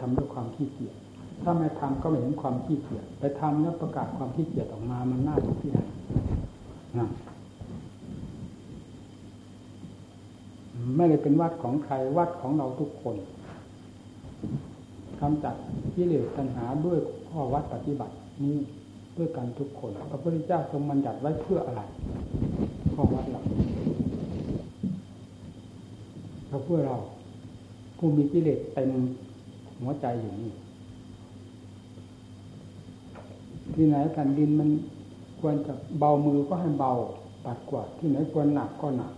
ทำด้วยความขี้เกียจถ้าไม่ทำก็ไม่เห็นความขี้เกียจไปทำแล้วประกาศความขี้เกียจออกมามันน่าทุกข์ที่ไหนนะไม่ได้เป็นวัดของใครวัดของเราทุกคนกำจัดกิเลสตัณหาด้วยข้อวัดปฏิบัตินี้ด้วยกันทุกคนพระพุทธเจ้าทรงบัญญัติไว้เพื่ออะไรข้อวัดเหล่านี้ก็เพื่อเราผู้มีกิเลสเต็ม หัวใจอยู่นี่ที่ไหนแผ่นดินมันควรจะเบามือก็ให้เบาปัดกวาดที่ไหนควรหนักก็หนัก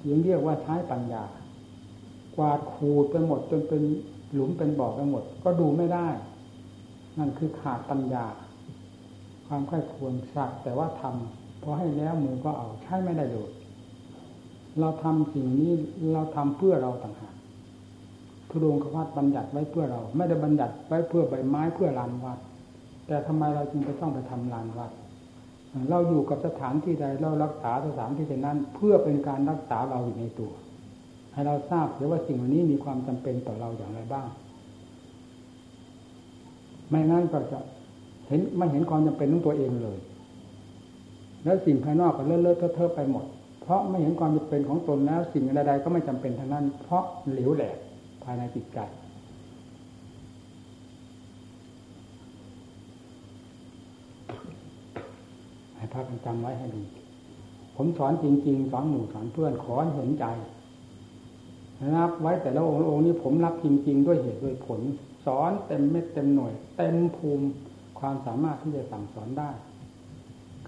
ถึงเรียกว่าใช้ปัญญา กวาดขูดไปหมดจนเป็นหลุมเป็นบ่อไปหมด ก็ดูไม่ได้ นั่นคือขาดปัญญา ความค่อยควรสักแต่ว่าทำพอให้แล้วมือก็เอาใช้ไม่ได้เลยเราทำสิ่งนี้เราทำเพื่อเราต่างหาก ทุดงควัตบัญญัติไว้เพื่อเรา ไม่ได้บัญญัติไว้เพื่อใบไม้เพื่อลานวัด แต่ทำไมเราจึงไปต้องไปทำลานวัด เราอยู่กับสถานที่ใดเรารักษาสถานที่นั้น เพื่อเป็นการรักษาเราอยู่ในตัว ให้เราทราบเสียว่าสิ่งนี้มีความจำเป็นต่อเราอย่างไรบ้าง ไม่งั้นก็จะเห็นไม่เห็นความจำเป็นของตัวเองเลย แล้วสิ่งภายนอกก็เลอะเลอะเทอะไปหมด เพราะไม่เห็นความจำเป็นของตนแล้ว สิ่งใดๆก็ไม่จำเป็นทั้งนั้น เพราะเหลวแหลก ภายในจิตใจให้พากันจำไว้ให้ดี ผมสอนจริง ๆ สอนหมู่สอนเพื่อนขอเห็นใจรับไว้แต่ละองค์องค์นี้ผมรับจริง ๆ ด้วยเหตุด้วยผล สอนเต็มเม็ดเต็มหน่วย เต็มภูมิความสามารถที่จะสั่งสอนได้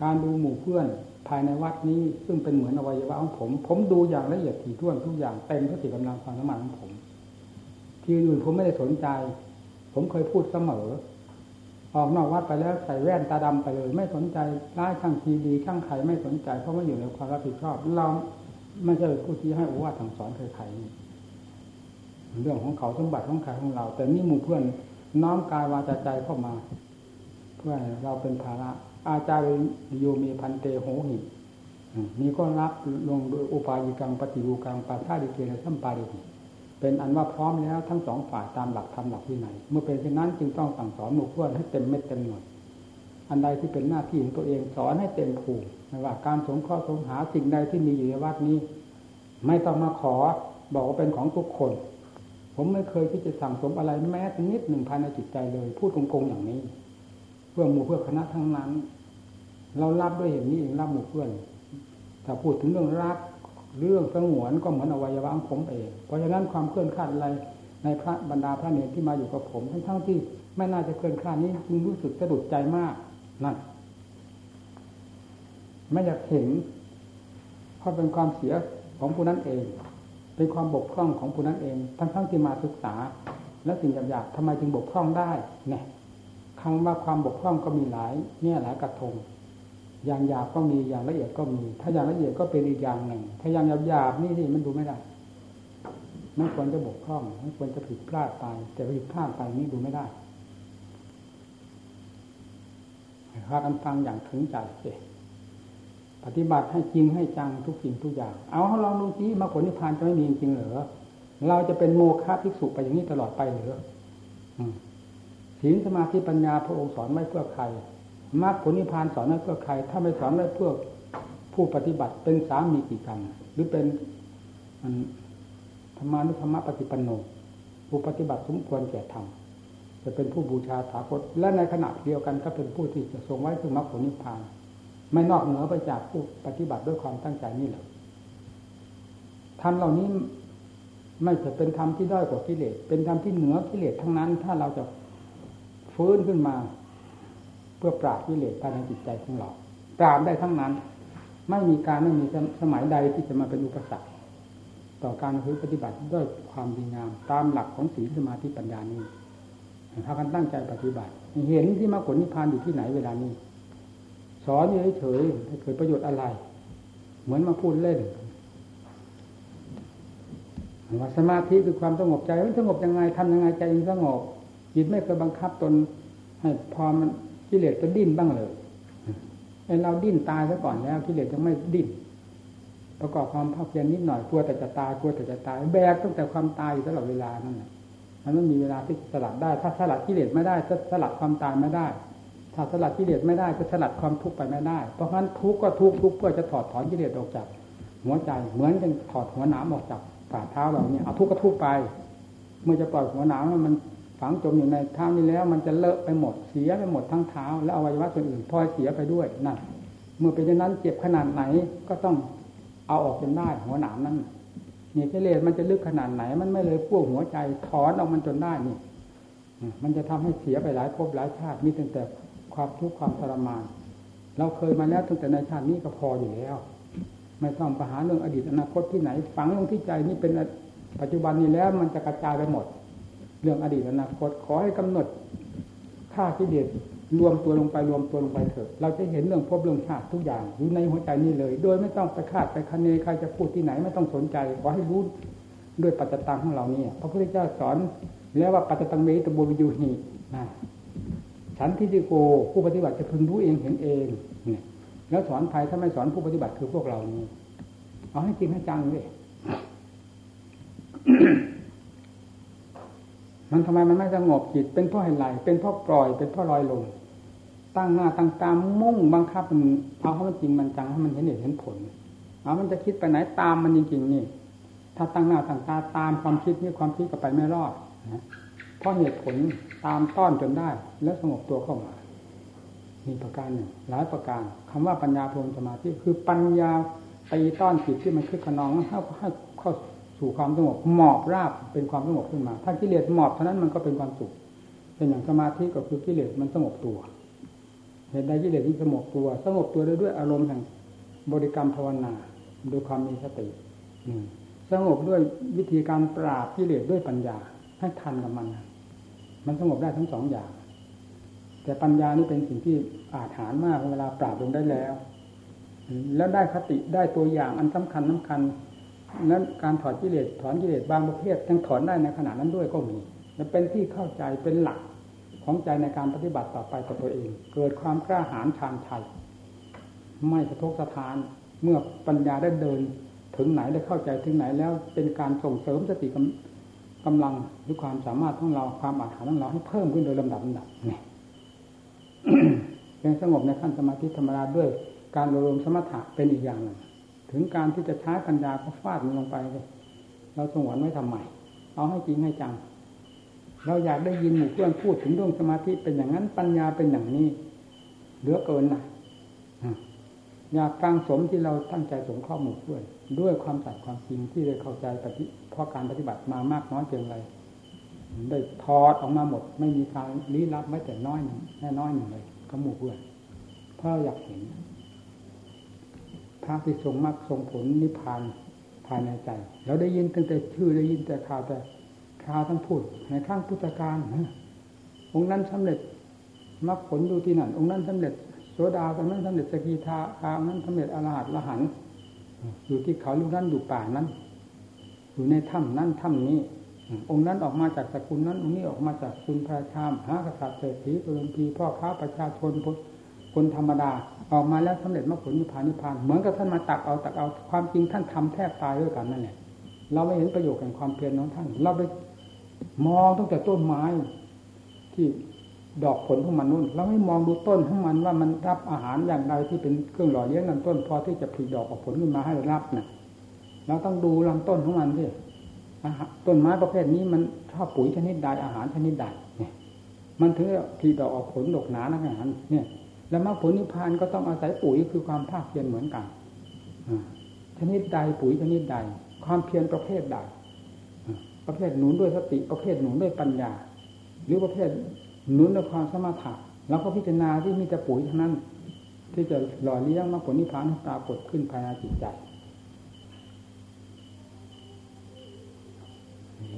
การดูหมู่เพื่อนภายในวัดนี้ซึ่งเป็นเหมือนอวัยวะของผม ผมดูอย่างละเอียดถี่ถ้วนทุกอย่างเต็มสติกำลังความสามารถของผม ที่อื่นผมไม่ได้สนใจ ผมเคยพูดเสมอ ออกนอกวัดไปแล้วใส่แว่นตาดำไปเลย ไม่สนใจร้ายช่างทีดีช่างใครไม่สนใจ เพราะไม่อยู่ในความรับผิดชอบเราไม่ใช่ผู้ที่ให้อุวาทางสอนใครๆเรื่องของเขาสมบัติของใครของเรา แต่นี่หมู่เพื่อนน้อมกายวาจาใจเข้ามา เพื่อเราเป็นภาระ อาจารย์โยมีพันเตโหหินี่ก็รับลงโดยอุปายิกังปฏิรูกังปัสสาดิเกณสัมปาริหิ เป็นอันว่าพร้อมแล้วทั้งสองฝ่ายตามหลักธรรมหลักวินัยเมื่อเป็นเช่นนั้นจึงต้องสั่งสอนหมู่เพื่อนให้เต็มเม็ดเต็มหน่วยอันใดที่เป็นหน้าที่ของตัวเองสอนให้เต็มภูมิไม่ว่าการสงเคราะห์สงหาสิ่งใดที่มีอยู่ในวัดนี้ ไม่ต้องมาขอบอกว่าเป็นของทุกคน ผมไม่เคยที่จะสั่งสมอะไรแม้แต่นิดหนึ่งภายในจิตใจเลย พูดโกงๆอย่างนี้ เพื่อหมู่เพื่อคณะทั้งนั้น เรารับด้วยเหตุนี้เองรับหมู่เพื่อนถ้าพูดถึงเรื่องรัก เรื่องสงวนก็เหมือนอวัยวะของผมเอง เพราะฉะนั้นความเคลื่อนคลาดอะไรในพระบรรดาพระเนรที่มาอยู่กับผมทั้งทั้งที่ไม่น่าจะเคลื่อนคลาดนี้จึงรู้สึกสะดุดใจมากนั่นไม่อยากเห็นเพราะเป็นความเสียของผู้นั้นเอง เป็นความบกพร่องของผู้นั้นเอง ทั้งทั้งที่มาศึกษา และสิ่งหยาบๆทำไมจึงบกพร่องได้เนี่ยคำว่าความบกพร่องก็มีหลายแง่หลายกระทง อย่างหยาบก็มีอย่างละเอียดก็มี ถ้าอย่างละเอียดก็เป็นอีกอย่างหนึ่ง ถ้าอย่างหยาบๆนี่ที่มันดูไม่ได้ไม่ควรจะบกพร่องไม่ควรจะผิดพลาดไป แต่ผิดพลาดไปนี่ดูไม่ได้พากันฟังอย่างถึงใจเสปฏิบัติให้จริงให้จังทุกสิ่งทุกอย่าง เอาลองดูสิมาผลนิพพานจะไม่มีจริงเหรอ เราจะเป็นโมฆะภิกษุไปอย่างนี้ตลอดไปหรือศีลสมาธิปัญญาพระองค์สอนไม่เพื่อใคร มรรคผลนิพพานสอนไม่เพื่อใคร ถ้าไม่สอนไม่เพื่อผู้ปฏิบัติเป็นสามีกี่กันหรือเป็นธรรมานุธรรมปฏิปันโนผู้ปฏิบัติสมควรแก่ธรรมจะเป็นผู้บูชาถาคตและในขณะเดียวกันก็เป็นผู้ที่จะทรงไว้ถึงมรรคผลนิพพาน ไม่นอกเหนือไปจากผู้ปฏิบัติด้วยความตั้งใจนี่แหละธรรมเหล่านี้ไม่จะเป็นธรรมที่ด้อยกว่ากิเลสเป็นธรรมที่เหนือกิเลสทั้งนั้น ถ้าเราจะฟื้นขึ้นมา พื่อปราบกิเลสภายในจิตใจของเราปราบได้ทั้งนั้น ไม่มีการไม่มีสมัยใดที่จะมาเป็นอุปสรรคต่อการปฏิบัติด้วยความดีงาม ตามหลักของศีลสมาธิปัญญานี้ถ้ากันตั้งใจปฏิบัติ เห็นที่มรรคผลนิพพานอยู่ที่ไหนเวลานี้ สอนอยู่เฉยๆเกิดประโยชน์อะไร เหมือนมาพูดเล่นว่าสมาธิคือความสงบใจมันสงบยังไงทำยังไงใจมันสงบจิตไม่เคยบังคับตนให้พอมัน กิเลสจะดิ้นบ้างเลยไอเราดิ้นตายซะก่อนแล้วกิเลสยังไม่ดิ้นประกอบความภาคเพียรนิดหน่อยกลัวแต่จะตายกลัวแต่จะตายแบกตั้งแต่ความตายอยู่ตลอดเวลานั่นแหละมันไม่มีเวลาที่สลัดได้ ถ้าสลัดกิเลสไม่ได้จะสลัดความตายไม่ได้ ถ้าสลัดกิเลสไม่ได้จะสลัดความทุกข์ไปไม่ได้ เพราะงั้นทุกข์ก็ทุกข์ทุกข์เพื่อจะถอดถอนกิเลสออกจาก หัวใจเหมือนกันถอดหัวหนามออกจากฝ่าเท้าเราเนี่ยเอาทุกข์ก็ทุกข์ไป เมื่อจะปล่อยหัวหนามมัน ฝังจมอยู่ในเท้านี้แล้ว มันจะเลอะไปหมดเสียไปหมดทั้งเท้า แล้วอวัยวะส่วนอื่นพลอยเสียไปด้วยนั่นเมื่อเป็นอย่างนั้นเจ็บขนาดไหนก็ต้องเอาออกจนได้หัวหนามนั้นเนี่ยกิเลสมันจะลึกขนาดไหน มันไม่เลยพ่วงหัวใจถอนออกมันจนได้นี่มันจะทำให้เสียไปหลายภพหลายชาติมีตั้งแต่ความทุกข์ความทรมาน เราเคยมาแล้วตั้งแต่ในชาตินี้ก็พออยู่แล้ว ไม่ต้องไปหาเรื่องอดีตอนาคตที่ไหน ฝังลงที่ใจนี่เป็นปัจจุบันนี้แล้ว มันจะกระจายไปหมด เรื่องอดีตอนาคตขอให้กำหนดค่ากิเลสรวมตัวลงไปรวมตัวลงไปเถอะ เราจะเห็นเรื่องพบเรื่องชาติทุกอย่างอยู่ในหัวใจนี้เลย โดยไม่ต้องไปคาดไปคะเนใครจะพูดที่ไหนไม่ต้องสนใจขอให้รู้ด้วยปัจจตังของเรานี่พระพุทธเจ้าสอนแล้วว่าปัจจตังเมตบุญยูหีนะฉันทิฏฐิโกผู้ปฏิบัติจะพึงรู้เองเห็นเองเนี่ยแล้วสอนใครถ้าไม่สอนผู้ปฏิบัติคือพวกเรานี้เอาให้จริงให้จังเลย มันทำไมมันไม่สงบจิต เป็นเพราะอะไรเป็นเพราะปล่อย เป็นเพราะลอยลง ตั้งหน้าตั้งตามมุ่งบังคับมันเอาให้มันจริงมันจังให้มันเห็นเหตุเห็นผลเอามันจะคิดไปไหนตามมันจริงๆนี่ ถ้าตั้งหน้าตั้งตาตามความคิดนี่ความคิดก็ไปไม่รอดนะเพราะเหตุผลตามต้อนจนได้ แล้วสงบตัวเข้ามา มีประการหนึ่ง หลายประการคำว่าปัญญาพรมสมาธิคือปัญญาตีต้อนจิตที่มันคึกขนองให้ให้เข้า สู่ความสงบหมอบราบเป็นความสงบขึ้นมา ถ้ากิเลสหมอบเท่านั้นมันก็เป็นความสุขเป็นอย่างสมาธิก็คือกิเลสมันสงบตัว เหตุใดกิเลสที่สงบตัว สงบตัวได้ด้วยอารมณ์แห่งบริกรรมภาวนาด้วยความมีสติสงบด้วยวิธีการปราบกิเลสด้วยปัญญาให้ทันกับมัน มันสงบได้ทั้งสองอย่าง แต่ปัญญานี่เป็นสิ่งที่อาถรรพ์มากเวลาปราบลงได้แล้ว แล้วได้คติได้ตัวอย่างอันสำคัญสาคัญ นั้นการถอดกิเลสถอนกิเลสบางประเภทยังถอนได้ในขณะนั้นด้วยก็มีและเป็นที่เข้าใจเป็นหลักของใจในการปฏิบัติต่อไปกับตัวเอง เกิดความกล้าหาญชาญชัยไม่สะทกสะทานเมื่อปัญญาได้เดินถึงไหนได้เข้าใจถึงไหนแล้วเป็นการส่งเสริมสติกำลังหรือความสามารถของเราความอาถรรพ์ของเราให้เพิ่มขึ้นโดยลำดับลำดับนี่เป็นสงบในขั้นสมาธิธรรมดาด้วยการรวมสมถะเป็นอีกอย่างหนึ่ง ถึงการที่จะใช้ปัญญาก็ฟาดมันลงไปเลยเราสงวนไว้ทำไมเอาให้จริงให้จัง เราอยากได้ยินหมู่เพื่อนพูดถึงเรื่องสมาธิเป็นอย่างนั้นปัญญาเป็นอย่างนี้เหลือเกินนะอยากฟังสมที่เราตั้งใจสงข้อหมู่เพื่อน ด้วยความสัตย์ความจริงที่ได้เข้าใจปฏิเพราะการปฏิบัติมามากน้อยเพียงไรได้ทอดออกมาหมด ไม่มีการลี้ลับไม่แต่น้อยหนึ่งแน่น้อยหนึ่งเลยก็หมู่เพื่อนเพราะอยากเห็น พระที่ทรงมรรคทรงผลนิพพานภายในใจ เราได้ยินตั้งแต่ชื่อได้ยินแต่ข่าวแต่คราวท่านพูดในข้างพุทธการองค์นั้นสำเร็จมรรคผลดูที่นั่น องค์นั้นสำเร็จโสดาองค์นั้นสำเร็จสกีทาองค์นั้นสำเร็จอรหัตละหันอยู่ที่เขาลูกนั้นอยู่ป่านั้น อยู่ในถ้ำนั้นถ้ำนี้ องค์นั้นออกมาจากสกุลนั้น องค์นี้ออกมาจากคุณพระชามหากษัตริย์เศรษฐีตุลพีพ่อค้าประชาชน คนธรรมดาออกมาแล้วสำเร็จมรรคผลนิพพานนิพพานเหมือนกับท่านมาตักเอาตักเอาความจริงท่านทำแทบตายด้วยกันนั่นแหละเราไม่เห็นประโยชน์แห่งความเพียรของท่าน เราไปมองตั้งแต่ต้นไม้ ที่ดอกผลของมันนู่นเราไม่มองดูต้นของมันว่ามันรับอาหารอย่างไรที่เป็นเครื่องหล่อเลี้ยงลำต้น พอที่จะผลิดอกออกผลขึ้นมาให้เรารับนะ่ะเราต้องดูลำต้นของมันสิต้นไม้ประเภทนี้มันชอบปุ๋ยชนิดใดอาหารชนิดใดเนี่ย มันถึงผลิดอกออกผลดอกหนานักอาหารเนี่ย แล้วมรรคผลนิพพานก็ต้องอาศัยปุ๋ยคือความภาคเพียรเหมือนกันชนิดใดปุ๋ยชนิดใด ความเพียรประเภทใดประเภทหนุนด้วยสติประเภทหนุนด้วยปัญญา หรือประเภทหนุนด้วยความสมาธิแล้วก็พิจารณาที่มีแต่ปุ๋ยเท่านั้น ที่จะหล่อเลี้ยงมรรคผลนิพพานปรากฏขึ้นภายในจิตใจ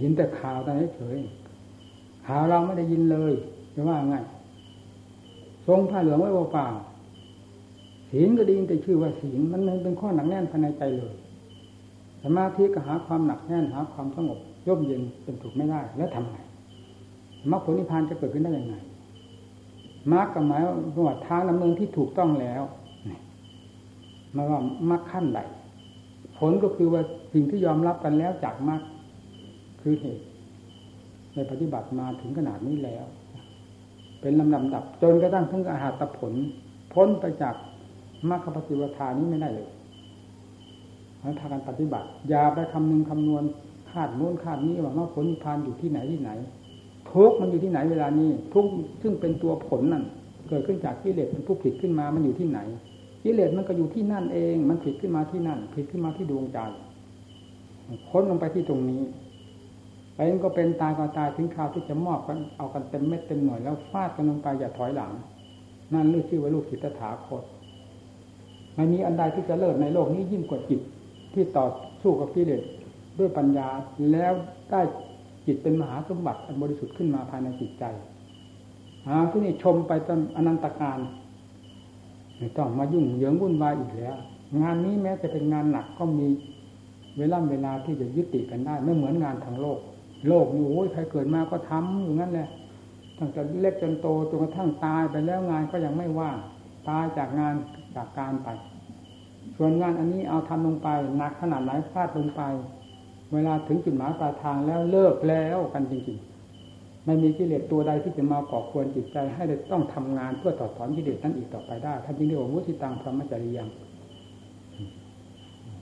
ยินแต่ข่าวแต่เฉยข่าวเราไม่ได้ยินเลยจะว่าไง ทรงผ้าเหลืองไว้เปล่าศีลก็ดีแต่ชื่อว่าศีลมันเป็นข้อหนักแน่นภายในใจเลยสมาธิก็หาความหนักแน่นหาความสงบย่มเย็นเป็นถูกไม่ได้ แล้วทำไงมรรคผลนิพพานจะเกิดขึ้นได้ยังไงมรรคกับหมายว่าทางดำเนินที่ถูกต้องแล้วมาว่ามรรคขั้นใดผลก็คือว่าสิ่งที่ยอมรับกันแล้วจากมรรคคือเหตุในปฏิบัติมาถึงขนาดนี้แล้ว เป็นลำลำดับ จนกระทั่งถึงอาหารตผล พ้นไปจากมรรคปฏิวัติานี้ไม่ได้เลยให้พากันปฏิบัติอย่าไปคำนึงคำนวณคาดโน้นคาดนี้ว่ามรรคผลพพานอยู่ที่ไหนที่ไหนทุกมันอยู่ที่ไหนเวลานี้ ทุกซึ่งเป็นตัวผลนั่นเกิดขึ้นจากกิเลสเป็นผู้ผิดขึ้นมา มันอยู่ที่ไหนกิเลสมันก็อยู่ที่นั่นเอง มันผิดขึ้นมาที่นั่น ผิดขึ้นมาที่ดวงใจค้นลงไปที่ตรงนี้ ไปก็เป็นตายก็ตายถึงคราวที่จะมอบกันเอากันเต็มเม็ดเต็มหน่วยแล้วฟาดกันลงไปอย่าถอยหลัง นั่นเรียกชื่อว่าลูกศิษย์ถาคตไม่มีอันใดที่จะเลิศในโลกนี้ยิ่งกว่าจิตที่ต่อสู้กับกิเลสด้วยปัญญาแล้วได้จิตเป็นมหาสมบัติอันบริสุทธิ์ขึ้นมาภายในจิตใจหาที่นี่ชมไปจนอนันตการไม่ต้องมายุ่งเหยิงวุ่นวายอีกแล้ว งานนี้แม้จะเป็นงานหนักก็มีเวลาเวลาที่จะยุติกันได้ ไม่เหมือนงานทางโลก โลกนี่โอ้ยใครเกิดมาก็ทำอย่างนั้นแหละตั้งแต่เล็กจนโตจนกระทั่งตายไปแล้วงานก็ยังไม่ว่างตายจากงานจากการไป ส่วนงานอันนี้เอาทำลงไปหนักขนาดไหนฟาดลงไป เวลาถึงจุดหมายปลายทางแล้วเลิกแล้วกันจริงๆ ไม่มีกิเลสตัวใดที่จะมาก่อควรจิตใจ ให้ได้ต้องทำงานเพื่อต่อถอนกิเลสนั้นอีกต่อไปได้ท่านจึงเรียกว่ามุสิตังพรหมจริยัง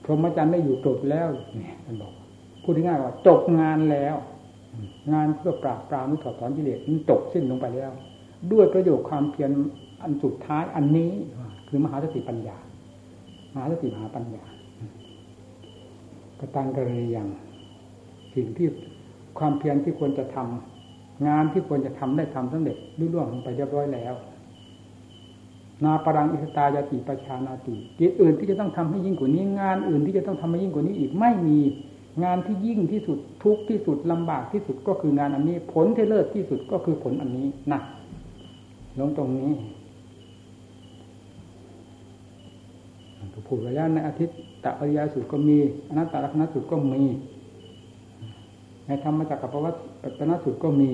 พรหมจรรย์ไม่อยู่จบแล้วเนี่ยท่านบอกพูดง่ายว่าจบงานแล้ว งานเพื่อปราบปรามถอดถอนกิเลสมันจบสิ้นลงไปแล้ว ด้วยประโยชน์ความเพียรอันสุดท้ายอันนี้คือมหาสติปัญญา มหาสติมหาปัญญากระตังกรณีอย่างสิ่งที่ความเพียรที่ควรจะทำงานที่ควรจะทำได้ทำสำเร็จรุ่ล่วงลงไปเรียบร้อยแล้ว นาปรังอิสตายาติประชานาติกิจอื่นที่จะต้องทำให้ยิ่งกว่านี้ งานอื่นที่จะต้องทำให้ยิ่งกว่านี้อีกไม่มี งานที่ยิ่งที่สุดทุกที่สุดลำบากที่สุดก็คืองานอันนี้ ผลที่เลิศที่สุดก็คือผลอันนี้นะลงตรงนี้ผูดไว้แล้วในอาทิตย์ตะปริยาสุดก็มีอนัตตลักษณสุดก็มี ในธรรมจักรปวัตตนสุดก็มี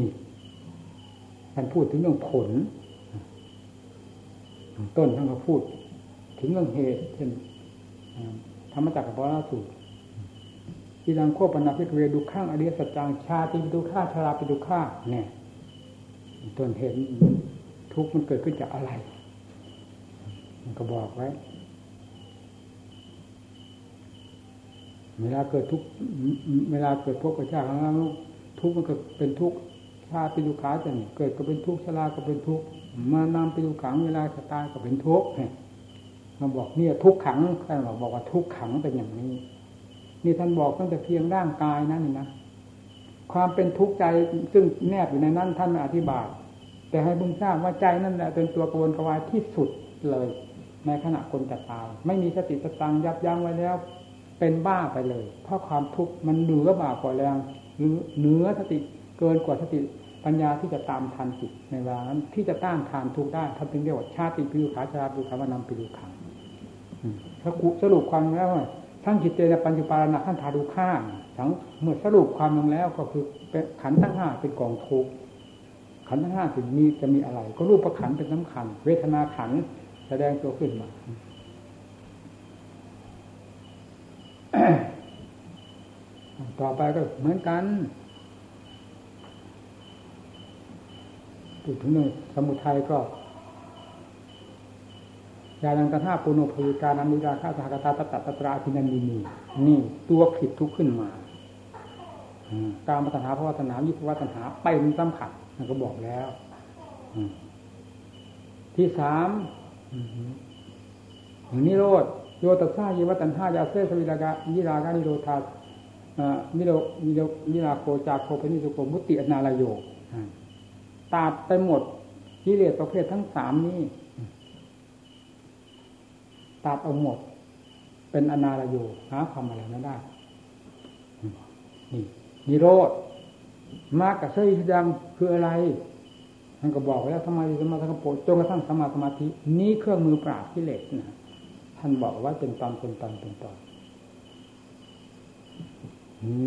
ท่านพูดถึงเรื่องผล ต้นท่านก็พูด ถึงเรื่องเหตุเช่นธรรมจักรปวัตสุด ที่ดังคปนาพิเวดูข้างอริยสัจจังชาติปิดูข้าชราปิดูข้าเนี่ยต้นเหตุทุกข์มันเกิดขึ้นจากอะไร มันก็บอกไว้เวลาเกิดทุกเวลาเกิดทุกข์กระชากของเราทุกข์มันก็เป็นทุกข์ชาปิดุขาจะเกิดก็เป็นทุกข์ชราก็เป็นทุกข์มานำปิดุขังเวลาจะตายก็เป็นทุกข์เนี่ยมาบอกเนี่ยทุกขังท่านบอกบอกว่าทุกขังเป็นอย่างนี้ นี่ท่านบอกตั้งแต่เพียงร่างกายนั่นนะความเป็นทุกข์ใจซึ่งแนบอยู่ในนั้นท่านอธิบาย แต่ให้บุญทราบว่าใจนั่นแหละเป็นตัวกวนกวายที่สุดเลย ในขณะคนจะตายไม่มีสติสตังยับยั้งไว้แล้ว เป็นบ้าไปเลย เพราะความทุกข์มันเหนือบ่ากว่าแรงหรือเหนือสติเกินกว่าสติปัญญาที่จะตามทันจิตในเวลานั้นที่จะต้านทานทุกได้ทำเป็นเรียกว่าชาติปิวขาชาปิวขาวานำปิวขังถ้าสรุปความแล้ว ทั้งจิตเจนปัญจุปารณะขั้นทาดูข้าทั้งเมื่อสรุปความลงแล้วก็คือขันทั้งห้าเป็นกองทุกขันทั้งห้าถึงมีจะมีอะไร ก็รูปประขันเป็นสำคัญ เวทนาขันแสดงตัวขึ้นมาต่อไปก็เหมือนกันพูดถึงเรื่องสมุทัยก็ ยาลังกท่าปุโนภวิการนามิราคาสหกตาตตตตราทินันนีนีนี่ตัวผิดทุกขึ้นมาการปัญหาพระวัฒนาวิภวัฒนาเป็นสำคัญมันก็บอกแล้วที่สามนิโรธโยตัสสายิวัตันหายาเสสวิรากายิรากานิโรธามิโรมิโรมิราโคจาโคปนิสุโกมุติอนาลโยตัดไปหมดกิเลสประเภททั้งสามนี้ ตัดเอาหมด เป็นอนาลโยหาความอะไรไม่ได้ นี่นิโรธมากกับเสยยังคืออะไรท่านก็บอกไว้แล้วทำไมสมาธิโปจนกระทั่งสมาสมาธิ นี้เครื่องมือปราบกิเลสนะท่านบอกว่าเป็นตอนเป็นตอนเป็นตอน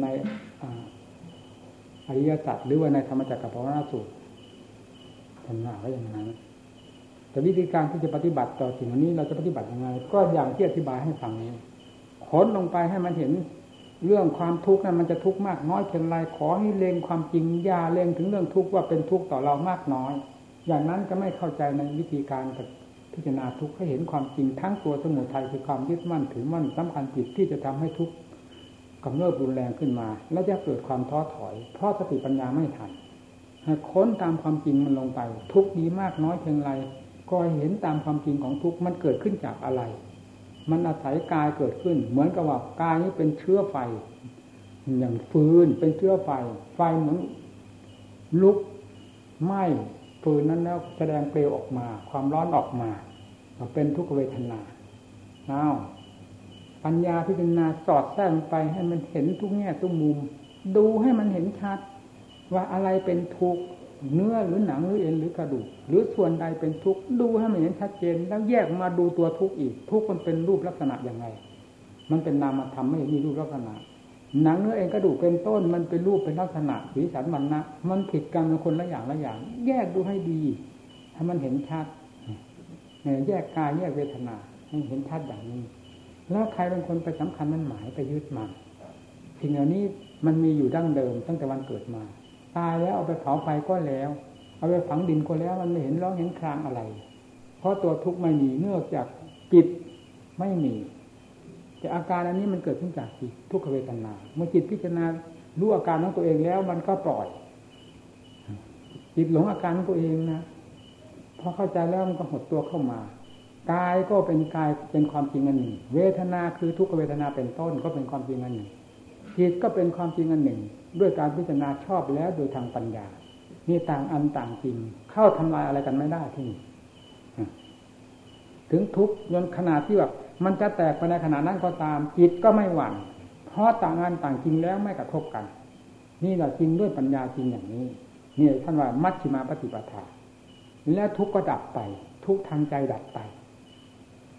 ในอริยสัจหรือว่าในธรรมจักรกับพระนาสูตรท่านว่าไว้อย่างนั้น แต่วิธีการที่จะปฏิบัติต่อสิ่งนี้เราจะปฏิบัติยังไง ก็อย่างที่อธิบายให้ฟังนี้ขนลงไปให้มันเห็นเรื่องความทุกข์นั้นมันจะทุกข์มากน้อยเพียงไรขอให้เล็งความจริงอย่าเล็งถึงเรื่องทุกข์ว่าเป็นทุกข์ต่อเรามากน้อย อย่างนั้นก็ไม่เข้าใจในวิธีการพิจารณาทุกข์ให้เห็นความจริงทั้งตัวสมุทัยคือความยึดมั่นถือมั่นสำคัญผิดที่จะทำให้ทุกข์กำเริบรุนแรงขึ้นมา และจะเกิดความท้อถอย เพราะสติปัญญาไม่ทันค้นตามความจริงมันลงไป ทุกข์ดีมากน้อยเพียงไร ก็เห็นตามความจริงของทุกข์มันเกิดขึ้นจากอะไร มันอาศัยกายเกิดขึ้น เหมือนกับว่ากายนี้เป็นเชื้อไฟ อย่างฟืนเป็นเชื้อไฟ ไฟเหมือนลุกไหม้ฟืนนั้นแล้วแสดงเปลวออกมา ความร้อนออกมา เป็นทุกขเวทนาอ้าวปัญญาพิจารณาสอดแทรกไปให้มันเห็นทุกแง่ทุกมุม ดูให้มันเห็นชัด ว่าอะไรเป็นทุกข์ เนื้อหรือหนังหรือเอ็นหรือกระดูก หรือส่วนใดเป็นทุกข์ดูให้มันเห็นชัดเจน แล้วแยกมาดูตัวทุกข์อีก ทุกข์มันเป็นรูปลักษณะอย่างไรมันเป็นนามธรรมไม่มีรูปลักษณะ หนังเนื้อเอ็นกระดูกเป็นต้น มันเป็นรูปเป็นลักษณะสีสันมันนะมันผิดกันเป็นคนละอย่างละอย่าง แยกดูให้ดีให้มันเห็นชัดแยกกายแยกเวทนาให้เห็นชัดอย่างนี้ แล้วใครเป็นคนไปสำคัญมันหมายไปยึดมันสิ่งเหล่านี้มันมีอยู่ดั้งเดิมตั้งแต่วันเกิดมา ตายแล้วเอาไปเผาไฟก็แล้ว เอาไปฝังดินก็แล้วมันไม่เห็นร้องเห็นครางอะไร เพราะตัวทุกข์ไม่มีเนื่องจากจิตไม่มีแต่อาการอันนี้มันเกิดขึ้นจากจิตทุกขเวทนา เมื่อจิตพิจารณารู้อาการของตัวเองแล้ว มันก็ปล่อย จิตหลงอาการของตัวเองนะพอเข้าใจแล้วมันก็หดตัวเข้ามากายก็เป็นกายเป็นความจริงอันหนึ่ง เวทนาคือทุกขเวทนาเป็นต้นก็เป็นความจริงอันหนึ่ง จิตก็เป็นความจริงอันหนึ่ง ด้วยการพิจารณาชอบแล้วโดยทางปัญญานี่ต่างอันต่างจริง เข้าทำลายอะไรกันไม่ได้ที่นี่ถึงทุกยนขนาดที่แบบมันจะแตกไปในขณะนั้นก็ตาม จิตก็ไม่หวั่นเพราะต่างอันต่างจริงแล้วไม่กระทบกัน นี่แหละจริงด้วยปัญญาจริงอย่างนี้นี่ท่านว่ามัชฌิมาปฏิปทาแล้วทุกข์ก็ดับไป ทุกทางใจดับไป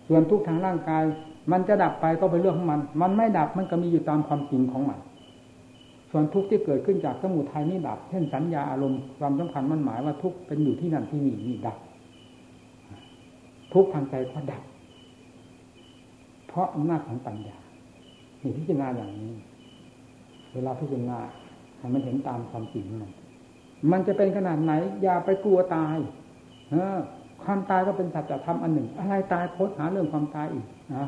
ส่วนทุกทางร่างกาย มันจะดับไปก็เป็นเรื่องของมัน มันไม่ดับมันก็มีอยู่ตามความจริงของมัน ส่วนทุกข์ที่เกิดขึ้นจากสมุทัยนี่ดับ เช่นสัญญาอารมณ์ความสำคัญมันหมายว่าทุกข์เป็นอยู่ที่นั่นที่นี่นี่ดับ ทุกข์ทางใจก็ดับ เพราะอำนาจของปัญญาเห็นพิจารณาอย่างนี้ เวลาพิจารณาให้มันเห็นตามความจริงมันมันจะเป็นขนาดไหน อย่าไปกลัวตายเออความตายก็เป็นสัจธรรมอันหนึ่ง อะไรตายโพสหาเรื่องความตายอีกนะ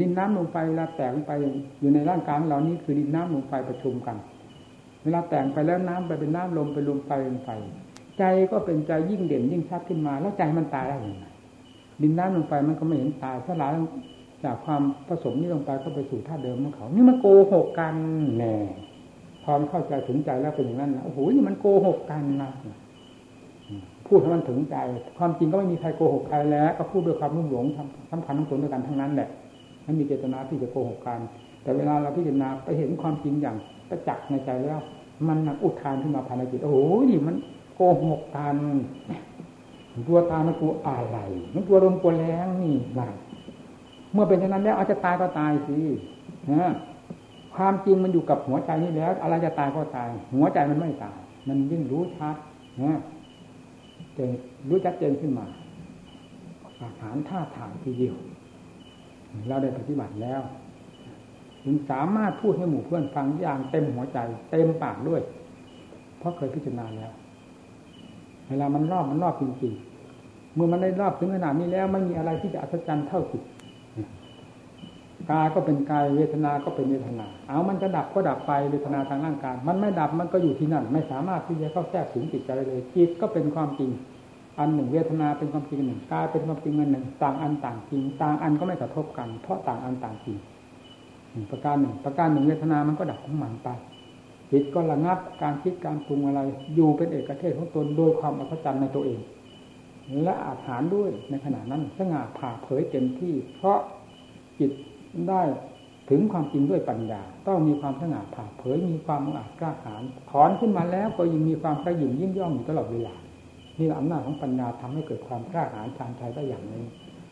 ดินน้ำลงไปเวลาแตกลงไปอยู่ในร่างกายของเรานี้คือดินน้ำลงไปประชุมกัน เวลาแต่งไปแล้วน้ำไปเป็นน้ำลมไปลมไปลมไปใจก็เป็นใจยิ่งเด่นยิ่งชัดขึ้นมา แล้วใจมันตายได้ยังไงดินน้ำลงไปมันก็ไม่เห็นตายถ้าหลาจากความผสมนี้ลงไปก็ไปสู่ท่าเดิมของเขา นี่มันโกหกกันแน่พอมเข้าใจถึงใจแล้วเป็นอย่างนั้นนะโอ้โหนี่มันโกหกกันนะพูดให้มันถึงใจ ความจริงก็ไม่มีใครโกหกใครแล้ว ก็พูดด้วยความรุ่มหลงสำคัญทั้งตนด้วยกันทั้งนั้นแหละ ไม่มีเจตนาที่จะโกหกกัน แต่เวลาเราพิจารณาไปเห็นความจริงอย่างประจักษ์ในใจแล้ว มันอุทานขึ้นมาภายในจิตโอ้โหนี่มันโกหกกันตัวตามันตัวอะไรมันตัวลมตัวแรงนี่นะเมื่อเป็นเช่นนั้นแล้วเอาจะตายก็ตายสินะความจริงมันอยู่กับหัวใจนี่แล้ว อะไรจะตายก็ตาย หัวใจมันไม่ตาย มันยิ่งรู้ชัดนะจนรู้ชัดเจนขึ้นมาอาหารท่าทางทีเดียว เราได้ปฏิบัติแล้วถึงสามารถพูดให้หมู่เพื่อนฟังอย่างเต็มหัวใจ เต็มปากด้วย เพราะเคยพิจารณาแล้ว เวลามันรอบมันรอบจริงๆเมื่อมันได้รอบถึงขนาดนี้แล้วไม่มีอะไรที่จะอัศจรรย์เท่าจิตกายก็เป็นกายเวทนา ก็เป็นเวทนา เอามันจะดับก็ดับไปเวทนาทางร่างกาย มันไม่ดับมันก็อยู่ที่นั่น ไม่สามารถที่จะเข้าแทรกถึงจิตใจเลยจิตก็เป็นความจริง อันหนึ่งเวทนาเป็นความจริงหนึ่งกายเป็นความจริงอันหนึ่ง ต่างอันต่างจริง ต่างอันก็ไม่กระทบกัน เพราะต่างอันต่างจริงประการหนึ่ง ประการหนึ่งเวทนามันก็ดับของมันไปจิตก็ระงับการคิดการปรุงอะไร อยู่เป็นเอกเทศของตนโดยความอัศจรรย์ในตัวเอง และอาถานด้วยในขณะนั้นสง่าผ่าเผยเต็มที่ เพราะจิตได้ถึงความจริงด้วยปัญญา ต้องมีความสง่าผ่าเผยมีความอาจกล้าหาญถอนขึ้นมาแล้วก็ยังมีความกระยิ่งยิ่งย่องอยู่ตลอดเวลา นี่อำนาจของปัญญาทำให้เกิดความกล้าหาญชาญชัยได้อย่างนี้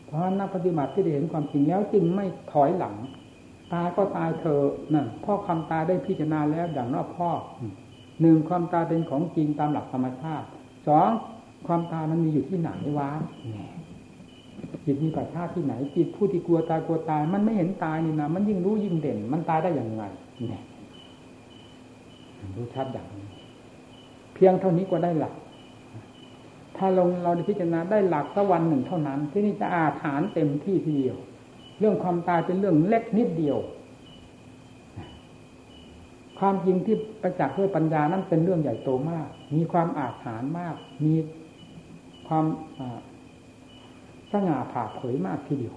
เพราะนักปฏิบัติที่ได้เห็นความจริงแล้วจึงไม่ถอยหลัง ตายก็ตายเธอนั่นพ่อความตายได้พิจารณาแล้วอย่างนอกพ่อหนึ่งความตายเป็นของจริงตามหลักธรรมชาติสองความตายมันมีอยู่ที่ไหนวะจิตมีปัจฉาที่ไหนจิตผู้ที่กลัวตายกลัวตาย มันไม่เห็นตายนี่นะมันยิ่งรู้ยิ่งเด่น มันตายได้อย่างไงเนี่ยรู้ชัดอย่างนี้เพียงเท่านี้ก็ได้หลัก ถ้าลงเราได้พิจารณาได้หลักสักวันหนึ่งเท่านั้น ที่นี่จะอาถานเต็มที่ทีเดียว เรื่องความตายเป็นเรื่องเล็กนิดเดียว ความจริงที่ประจักษ์ด้วยปัญญานั้นเป็นเรื่องใหญ่โตมาก มีความอาถรรพ์มาก มีความสง่าผ่าเผยมากทีเดียว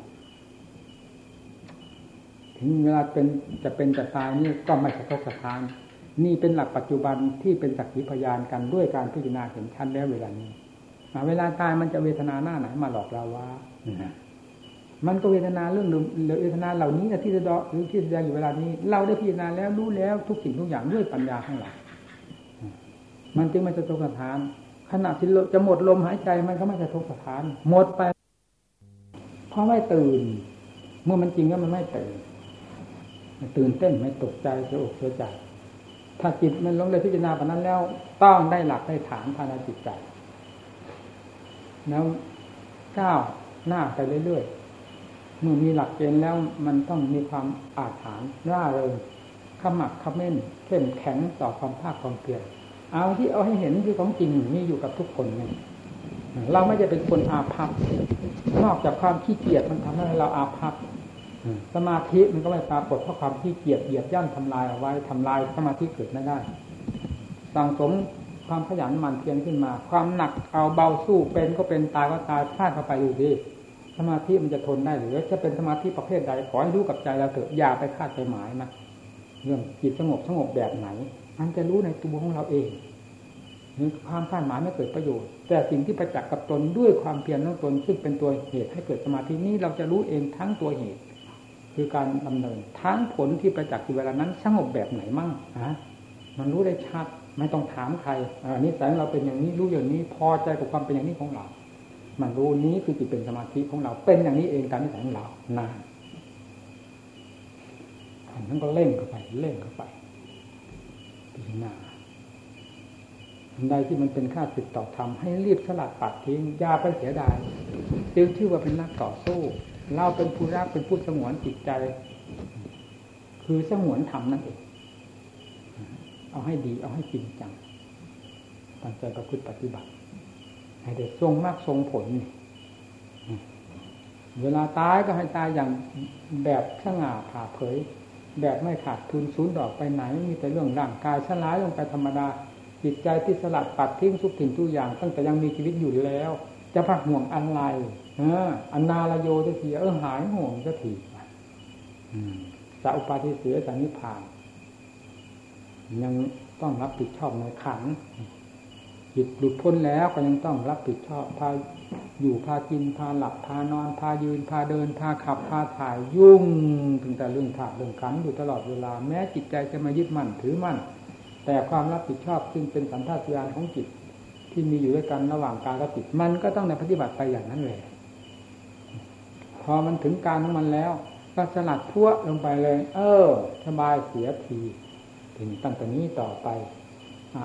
ถึงเวลาเป็นจะเป็นจะตายนี่ก็ไม่สะทกสะท้าน นี่เป็นหลักปัจจุบันที่เป็นสักขีพยานกันด้วยการพิจารณาเห็นชัดแล้วเวลานี้ เวลาตายมันจะเวทนาหน้าไหนมาหลอกเราว่ามันก็เวทนาเรื่องเวทนาเหล่านี้นะที่จะดอหรือที่แสดงอยู่เวลานี้ เราได้พิจารณาแล้วรู้แล้วทุกสิ่งทุกอย่างด้วยปัญญาข้างหลังมันจึงไม่จะตกสถาน ขณะที่จะหมดลมหายใจมันก็ไม่จะทกสถาน หมดไปเพราะไม่ตื่น เมื่อมันจริงแล้วมันไม่ตื่นตื่นเต้นไม่ตกใจเสียอกเสียใจ ถ้าจิตมันลงเลยพิจารณาแบบนั้นแล้ว ต้องได้หลักได้ฐานภายในจิตใจ แล้วก้าวหน้าไปเรื่อยๆเมื่อมีหลักเกณฑ์แล้วมันต้องมีความอาถรรพ์ร่าเริงขมักขม้นเข้มแข็งต่อความภาคความเพียรเอาที่เอาให้เห็นคือของจริงนี่อยู่กับทุกคนไงเราไม่จะเป็นคนอาภัพนอกจากความขี้เกียจมันทำให้เราอาภัพสมาธิมันก็ไม่ปรากฏเพราะความขี้เกียจเหยียบย่ำทำลายเอาไว้ทำลายสมาธิเกิดไม่ได้ สั่งสม ความขยันหมั่นเพียรขึ้นมา ความหนักเอาเบาสู้เป็นก็เป็นตายก็ตายพลาดเข้าไปอยู่ดีสมาธิมันจะทนได้หรือจะเป็นสมาธิประเภทใดขอให้รู้กับใจเราเถอะอย่าไปคาดไปหมายนะเรื่องจิตสงบสงบแบบไหนอันจะรู้ในตัวของเราเองนี่ความคาดหมายไม่เกิดประโยชน์ แต่สิ่งที่ประจักษ์กับตนด้วยความเพียรของตนซึ่งเป็นตัวเหตุให้เกิดสมาธินี้เราจะรู้เองทั้งตัวเหตุ คือการดำเนินทั้งผลที่ประจักษ์ในเวลานั้นสงบแบบไหนมั่งฮะมันรู้ได้ชัด ไม่ต้องถามใครอนนี้แสงเราเป็นอย่างนี้รู้อย่างนี้พอใจกับความเป็นอย่างนี้ของเรา มันรู้นี้คือจิตเป็นสมาธิของเราเป็นอย่างนี้เองตามนิสัยของเรานานอันนั้นก็เล่งเข้าไปเล่งเข้าไปพิจารณาใดที่มันเป็นค่าสิทต่อธรรมให้รีบสลัดปัดทิ้งยาไปเสียดายจึงชื่อว่าเป็นนักต่อสู้ เราเป็นผู้รักเป็นผู้สงวนจิตใจ คือสงวนธรรมนั่นเอง เอาให้ดีเอาให้จริงจังตั้งใจประพฤติปฏิบัติ ให้ได้ทรงมากทรงผลเวลาตายก็ให้ตายอย่างแบบสง่าผ่าเผย แบบไม่ขาดทุนศูนย์ดอกไปไหน มีแต่เรื่องร่างกายสลายลงไปธรรมดา จิตใจที่สลัดปัดทิ้งทุกสิ่งทุกอย่าง ตั้งแต่ยังมีชีวิตอยู่แล้ว จะพักห่วงอะไรเอออันนาลโยจะทีเออหายห่วงจะทีสัอุปาทิเสือสันนิพาน ยังต้องรับผิดชอบในขันจิตหลุดพ้นแล้วก็ยังต้องรับผิดชอบพาอยู่พากินพาหลับพานอนพายืนพาเดินพาขับพาถ่ายยุ่งถึงแต่เรื่องถาเรื่องขันอยู่ตลอดเวลา แม้จิตใจจะมายึดมั่นถือมั่น แต่ความรับผิดชอบซึ่งเป็นสันทัญญาณของจิต ที่มีอยู่ด้วยกันระหว่างกายกับจิตมันก็ต้องในปฏิบัติไปอย่างนั้นเลยพอมันถึงการของมันแล้ว ก็สลัดทั่วลงไปเลย เออสบายเสียที ถึงตั้งแต่นี้ต่อไป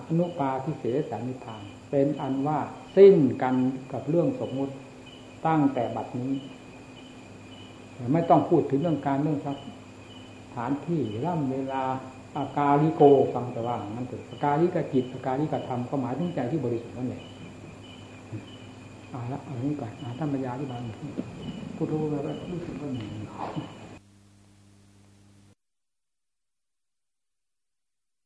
อนุปาทิเสสานิพาน เป็นอันว่าสิ้นกันกับเรื่องสมมุติตั้งแต่บัดนี้ ไม่ต้องพูดถึงเรื่องการเรื่องทรัพย์ฐานที่ร่ำเวลาอากาลิโกฟังแต่ว่ามันถึงอาการิกจิตอาการิกธรรมก็หมายถึงใจที่บริสุทธิ์นั่นเองเอาละเอานี้ก่อนท่านปัญญาที่บางพูดรู้แล้วรู้สึกว่าหนึ่ง